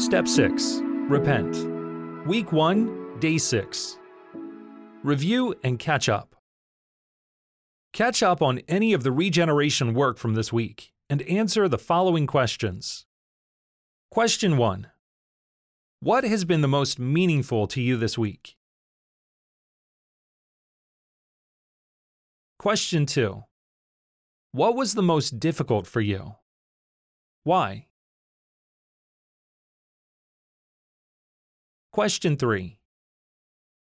Step 6 Repent. Week 1, Day 6. Review and catch up. Catch up on any of the regeneration work from this week and answer the following questions. Question 1 What has been the most meaningful to you this week? Question 2 What was the most difficult for you? Why? Question 3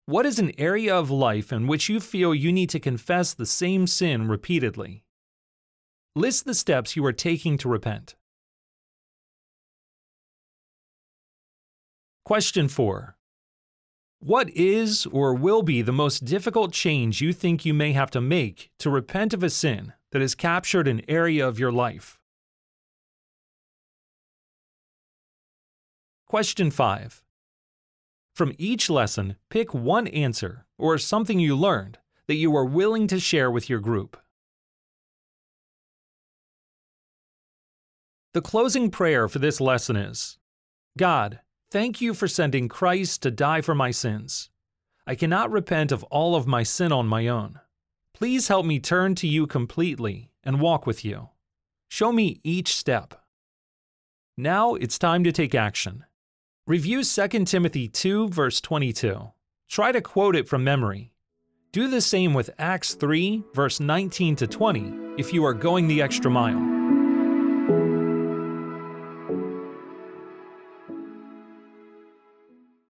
What is an area of life in which you feel you need to confess the same sin repeatedly? List the steps you are taking to repent. Question 4 What is or will be the most difficult change you think you may have to make to repent of a sin that has captured an area of your life? Question 5 from each lesson, pick one answer or something you learned that you are willing to share with your group. The closing prayer for this lesson is God, thank you for sending Christ to die for my sins. I cannot repent of all of my sin on my own. Please help me turn to you completely and walk with you. Show me each step. Now it's time to take action. Review 2 Timothy 2, verse 22. Try to quote it from memory. Do the same with Acts 3, verse 19 to 20, if you are going the extra mile.